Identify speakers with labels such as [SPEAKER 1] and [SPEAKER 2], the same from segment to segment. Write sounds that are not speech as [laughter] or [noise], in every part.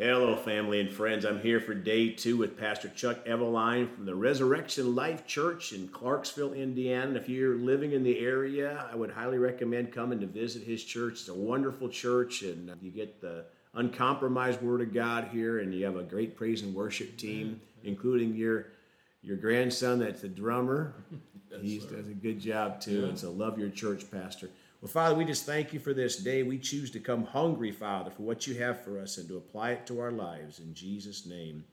[SPEAKER 1] Hello, family and friends. I'm here for day two with Pastor Chuck Eveline from the Resurrection Life Church in Clarksville, Indiana. If you're living in the area, I would highly recommend coming to visit his church. It's a wonderful church, and you get the uncompromised Word of God here, and you have a great praise and worship team, including your your grandson that's the drummer. [laughs] he does a good job too, yeah. and so love your church, Pastor. Well, Father, we just thank you for this day. We choose to come hungry, Father, for what you have for us and to apply it to our lives. In Jesus' name,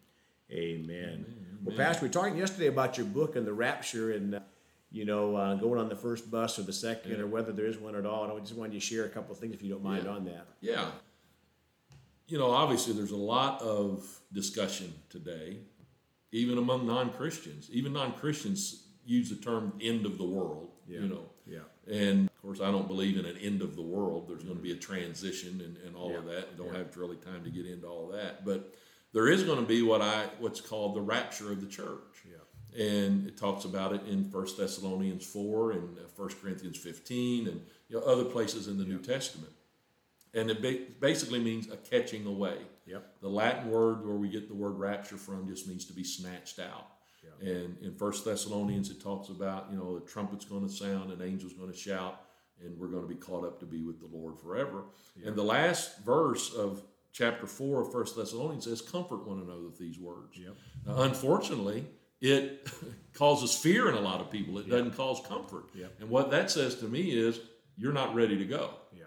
[SPEAKER 1] amen. amen. Well, Pastor, we were talking yesterday about your book and the rapture and, uh, you know, uh, going on the first bus or the second yeah. or whether there is one at all. And I just wanted you to share a couple of things, if you don't mind,
[SPEAKER 2] yeah.
[SPEAKER 1] on that.
[SPEAKER 2] Yeah. You know, obviously, there's a lot of discussion today, even among non Christians. Even non Christians use the term end of the world, yeah. you know.
[SPEAKER 1] Yeah.
[SPEAKER 2] And course, I don't believe in an end of the world. There's going to be a transition and, and all yeah. of that. don't yeah. have really time to get into all of that. But there is going to be what I what's called the rapture of the church.
[SPEAKER 1] Yeah.
[SPEAKER 2] And it talks about it in First Thessalonians 4 and uh, 1 Corinthians 15 and you know, other places in the. New Testament. And it basically means a catching away.
[SPEAKER 1] Yep.
[SPEAKER 2] The Latin word where we get the word rapture from just means to be snatched out. And in First Thessalonians, it talks about you know the trumpet's going to sound, and angels going to shout, and we're going to be caught up to be with the Lord forever. Yeah. And the last verse of chapter four of First Thessalonians says, "Comfort one another with these words."
[SPEAKER 1] Yep.
[SPEAKER 2] Now, unfortunately, it [laughs] causes fear in a lot of people. It yep. doesn't cause comfort.
[SPEAKER 1] Yep.
[SPEAKER 2] And what that says to me is, you're not ready to go. Yeah.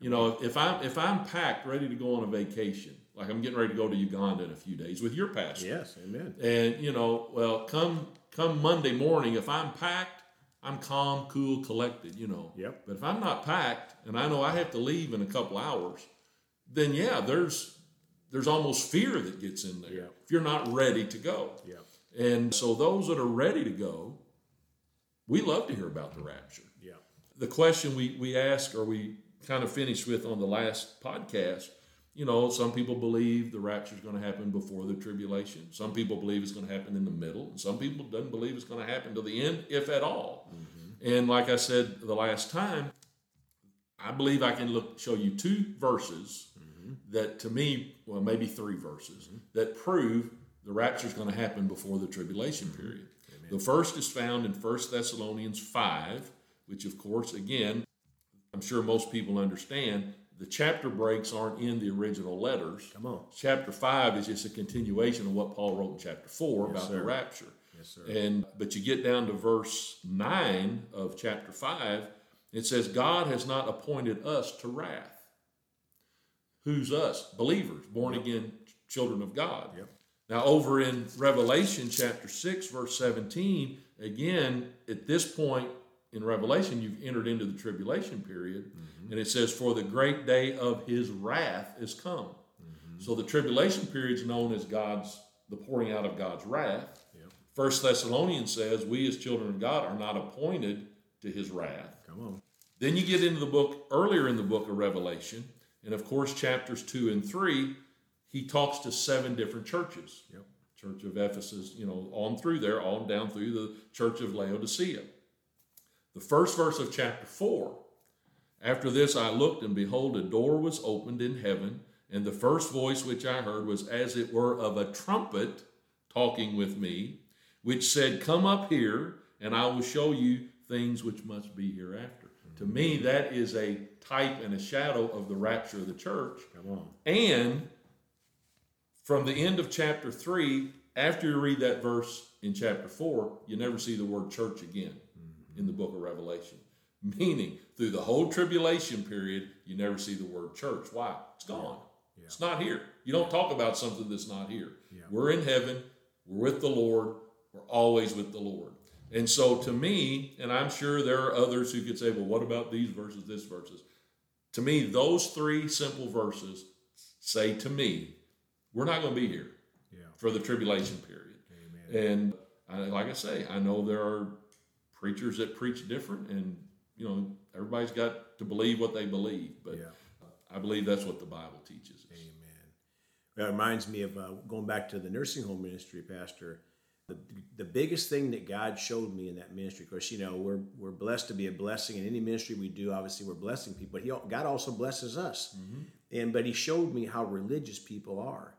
[SPEAKER 2] You know, if I'm if I'm packed, ready to go on a vacation, like I'm getting ready to go to Uganda in a few days with your pastor.
[SPEAKER 1] Yes, amen.
[SPEAKER 2] And you know, well, come come Monday morning, if I'm packed, I'm calm, cool, collected. You know.
[SPEAKER 1] Yep.
[SPEAKER 2] But if I'm not packed, and I know I have to leave in a couple hours, then yeah, there's there's almost fear that gets in there
[SPEAKER 1] yep.
[SPEAKER 2] if you're not ready to go.
[SPEAKER 1] Yeah.
[SPEAKER 2] And so those that are ready to go, we love to hear about the rapture.
[SPEAKER 1] Yeah.
[SPEAKER 2] The question we we ask, or we kind of finished with on the last podcast you know, some people believe the rapture is going to happen before the tribulation. Some people believe it's going to happen in the middle. And some people doesn't believe it's going to happen to the end, if at all. Mm-hmm. And like I said the last time, I believe I can look show you two verses mm-hmm. that to me, well, maybe three verses mm-hmm. that prove the rapture is going to happen before the tribulation mm-hmm. period. Amen. The first is found in 1 Thessalonians 5, which of course, again, I'm sure most people understand the chapter breaks aren't in the original letters.
[SPEAKER 1] Come on.
[SPEAKER 2] Chapter five is just a continuation of what Paul wrote in chapter four
[SPEAKER 1] yes,
[SPEAKER 2] about
[SPEAKER 1] sir.
[SPEAKER 2] the rapture.
[SPEAKER 1] Yes, sir.
[SPEAKER 2] And but you get down to verse nine of chapter five, it says, God has not appointed us to wrath. Who's us? Believers, born yep. again children of God.
[SPEAKER 1] Yep.
[SPEAKER 2] Now, over in Revelation chapter 6, verse 17, again, at this point in Revelation, you've entered into the tribulation period. Mm-hmm and it says, For the great day of his wrath is come. Mm-hmm. So the tribulation period is known as God's, the pouring out of God's wrath.
[SPEAKER 1] Yep.
[SPEAKER 2] First Thessalonians says, We as children of God are not appointed to his wrath.
[SPEAKER 1] Come on.
[SPEAKER 2] Then you get into the book, earlier in the book of Revelation, and of course, chapters 2 and 3, he talks to seven different churches.
[SPEAKER 1] Yep.
[SPEAKER 2] Church of Ephesus, you know, on through there, on down through the church of Laodicea. The first verse of chapter 4 after this I looked, and behold, a door was opened in heaven, and the first voice which I heard was as it were of a trumpet talking with me, which said, Come up here, and I will show you things which must be hereafter. Mm-hmm. To me, that is a type and a shadow of the rapture of the church.
[SPEAKER 1] Come on.
[SPEAKER 2] And from the end of chapter 3, after you read that verse in chapter 4, you never see the word church again mm-hmm. In the book of Revelation. Meaning, through the whole tribulation period, you never see the word church. Why? It's gone.
[SPEAKER 1] Yeah.
[SPEAKER 2] It's not here. You don't talk about something that's not here.
[SPEAKER 1] Yeah.
[SPEAKER 2] We're in heaven. We're with the Lord. We're always with the Lord. And so, to me, and I'm sure there are others who could say, well, what about these verses, this verses? To me, those three simple verses say to me, we're not going to be here
[SPEAKER 1] yeah.
[SPEAKER 2] for the tribulation period.
[SPEAKER 1] Amen.
[SPEAKER 2] And I, like I say, I know there are preachers that preach different, and you know, everybody's got to believe what they believe, but
[SPEAKER 1] yeah.
[SPEAKER 2] I believe that's what the Bible teaches. Us.
[SPEAKER 1] Amen. That reminds me of uh, going back to the nursing home ministry, Pastor. The, the biggest thing that God showed me in that ministry, of course, you know, we're, we're blessed to be a blessing in any ministry we do. Obviously, we're blessing people, but he, God also blesses us. And but He showed me how religious people are.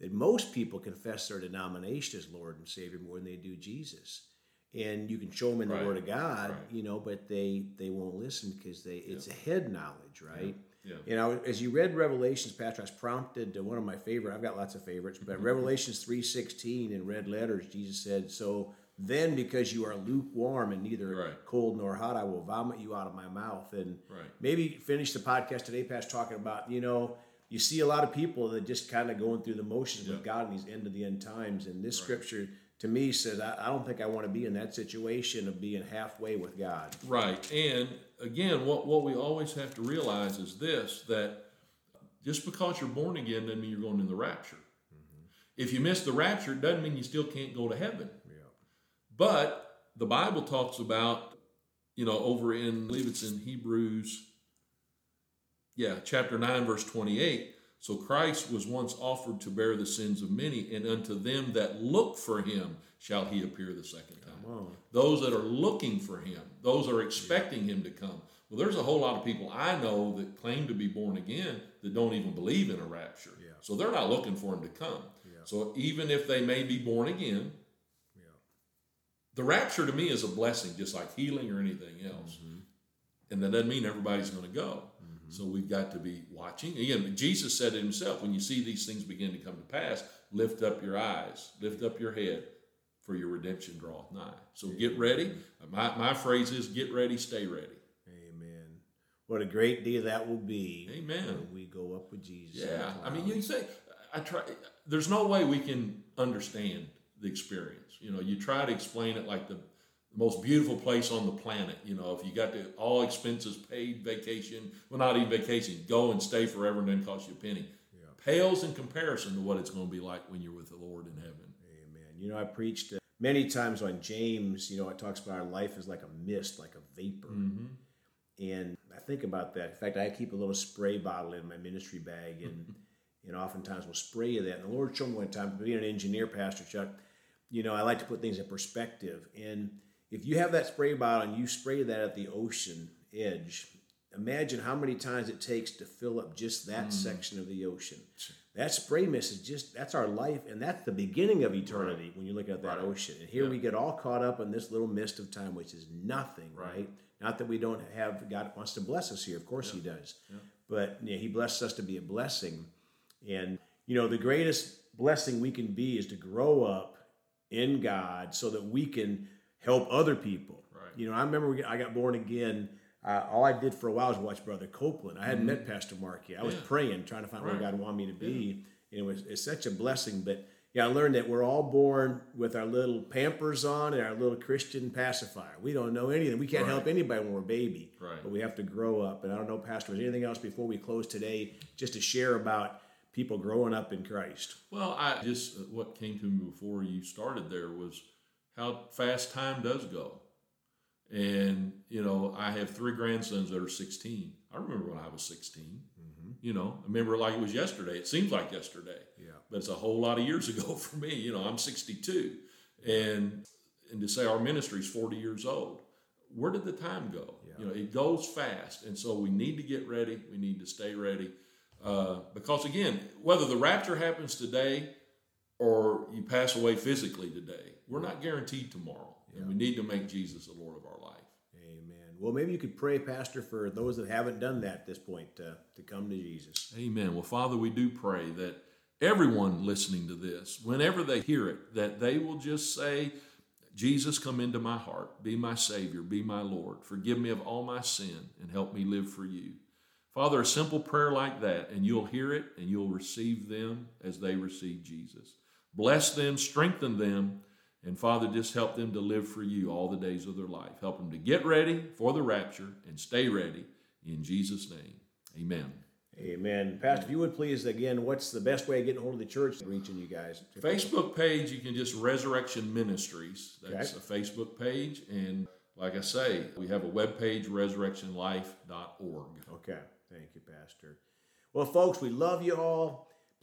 [SPEAKER 1] That most people confess their denomination as Lord and Savior more than they do Jesus. And you can show them in the
[SPEAKER 2] Right.
[SPEAKER 1] Word of God,
[SPEAKER 2] Right.
[SPEAKER 1] you know, but they they won't listen because they it's a head knowledge, right?
[SPEAKER 2] Yeah.
[SPEAKER 1] You know, as you read Revelations, Pastor, I was prompted to one of my favorite. I've got lots of favorites, but [laughs] Revelations three sixteen in red letters, Jesus said, "So then, because you are lukewarm and neither
[SPEAKER 2] Right.
[SPEAKER 1] cold nor hot, I will vomit you out of my mouth." And
[SPEAKER 2] Right.
[SPEAKER 1] maybe finish the podcast today, Pastor, talking about you know. You see a lot of people that just kind of going through the motions with God in these end of the end times, and this scripture to me says, I, I don't think I want to be in that situation of being halfway with God.
[SPEAKER 2] Right. And again, what, what we always have to realize is this that just because you're born again doesn't mean you're going in the rapture. Mm-hmm. If you miss the rapture, it doesn't mean you still can't go to heaven. Yeah. But the Bible talks about, you know, over in, I believe it's in Hebrews, yeah, chapter 9, verse 28. So Christ was once offered to bear the sins of many, and unto them that look for him shall he appear the second time. Those that are looking for him, those are expecting him to come. Well, there's a whole lot of people I know that claim to be born again that don't even believe in a rapture.
[SPEAKER 1] Yeah.
[SPEAKER 2] So they're not looking for him to come.
[SPEAKER 1] Yeah.
[SPEAKER 2] So even if they may be born again,
[SPEAKER 1] Yeah.
[SPEAKER 2] the rapture to me is a blessing, just like healing or anything else. Mm-hmm. And that doesn't mean everybody's going to go. So we've got to be watching. Again, Jesus said it himself when you see these things begin to come to pass, lift up your eyes, lift up your head, for your redemption draweth nigh. So get ready. My, my phrase is get ready, stay ready.
[SPEAKER 1] Amen. What a great day that will be.
[SPEAKER 2] Amen.
[SPEAKER 1] When we go up with Jesus.
[SPEAKER 2] Yeah, I mean, you say, I try. There's no way we can understand the experience. You know, you try to explain it like the most beautiful place on the planet. You know, if you got the all expenses paid vacation, well, not even vacation, go and stay forever and then cost you a penny. Pales in comparison to what it's going to be like when you're with the Lord in heaven.
[SPEAKER 1] Amen. You know, I preached uh, many times on James. You know, it talks about our life is like a mist, like a vapor.
[SPEAKER 2] Mm-hmm.
[SPEAKER 1] And I think about that. In fact, I keep a little spray bottle in my ministry bag, and [laughs] and oftentimes we'll spray you that. And the Lord showed me one time, being an engineer, Pastor Chuck, you know, I like to put things in perspective. And if you have that spray bottle and you spray that at the ocean edge, imagine how many times it takes to fill up just that mm. section of the ocean. That spray mist is just that's our life, and that's the beginning of eternity when you look at that
[SPEAKER 2] Right.
[SPEAKER 1] ocean. And here
[SPEAKER 2] Yeah.
[SPEAKER 1] we get all caught up in this little mist of time, which is nothing,
[SPEAKER 2] Right.
[SPEAKER 1] right? Not that we don't have God wants to bless us here, of course He does, but yeah, He blesses us to be a blessing. And you know, the greatest blessing we can be is to grow up in God, so that we can help other people.
[SPEAKER 2] Right.
[SPEAKER 1] You know, I remember I got born again. Uh, all I did for a while was watch Brother Copeland. I hadn't met Pastor Mark yet. I was
[SPEAKER 2] Mm-hmm. Yeah.
[SPEAKER 1] praying, trying to find
[SPEAKER 2] Right.
[SPEAKER 1] where God wanted me to be. And it was it's such a blessing. But yeah, I learned that we're all born with our little pampers on and our little Christian pacifier. We don't know anything. We can't
[SPEAKER 2] Right.
[SPEAKER 1] help anybody when we're a baby.
[SPEAKER 2] Right.
[SPEAKER 1] But we have to grow up. And I don't know, Pastor, is anything else before we close today just to share about people growing up in Christ?
[SPEAKER 2] Well, I just what came to me before you started there was how fast time does go. And, you know, I have three grandsons that are 16. I remember when I was 16. You know, I remember like it was yesterday. It seems like yesterday.
[SPEAKER 1] Yeah.
[SPEAKER 2] But it's a whole lot of years [laughs] ago for me. You know, I'm 62. And and to say our ministry is 40 years old. Where did the time go?
[SPEAKER 1] Yeah.
[SPEAKER 2] You know, it goes fast. And so we need to get ready. We need to stay ready. Uh, because again, whether the rapture happens today or you pass away physically today, we're not guaranteed tomorrow. And we need to make Jesus the Lord of our life.
[SPEAKER 1] Amen. Well, maybe you could pray, Pastor, for those that haven't done that at this point uh, to come to Jesus.
[SPEAKER 2] Amen. Well, Father, we do pray that everyone listening to this, whenever they hear it, that they will just say, Jesus, come into my heart, be my Savior, be my Lord. Forgive me of all my sin and help me live for you. Father, a simple prayer like that, and you'll hear it and you'll receive them as they receive Jesus. Bless them, strengthen them, and Father, just help them to live for you all the days of their life. Help them to get ready for the rapture and stay ready in Jesus' name. Amen.
[SPEAKER 1] Amen. Pastor, if you would please, again, what's the best way of getting hold of the church and reaching you guys?
[SPEAKER 2] Facebook page, you can just Resurrection Ministries. That's
[SPEAKER 1] Okay.
[SPEAKER 2] a Facebook page. And like I say, we have a webpage, resurrectionlife.org.
[SPEAKER 1] Okay. Thank you, Pastor. Well, folks, we love you all.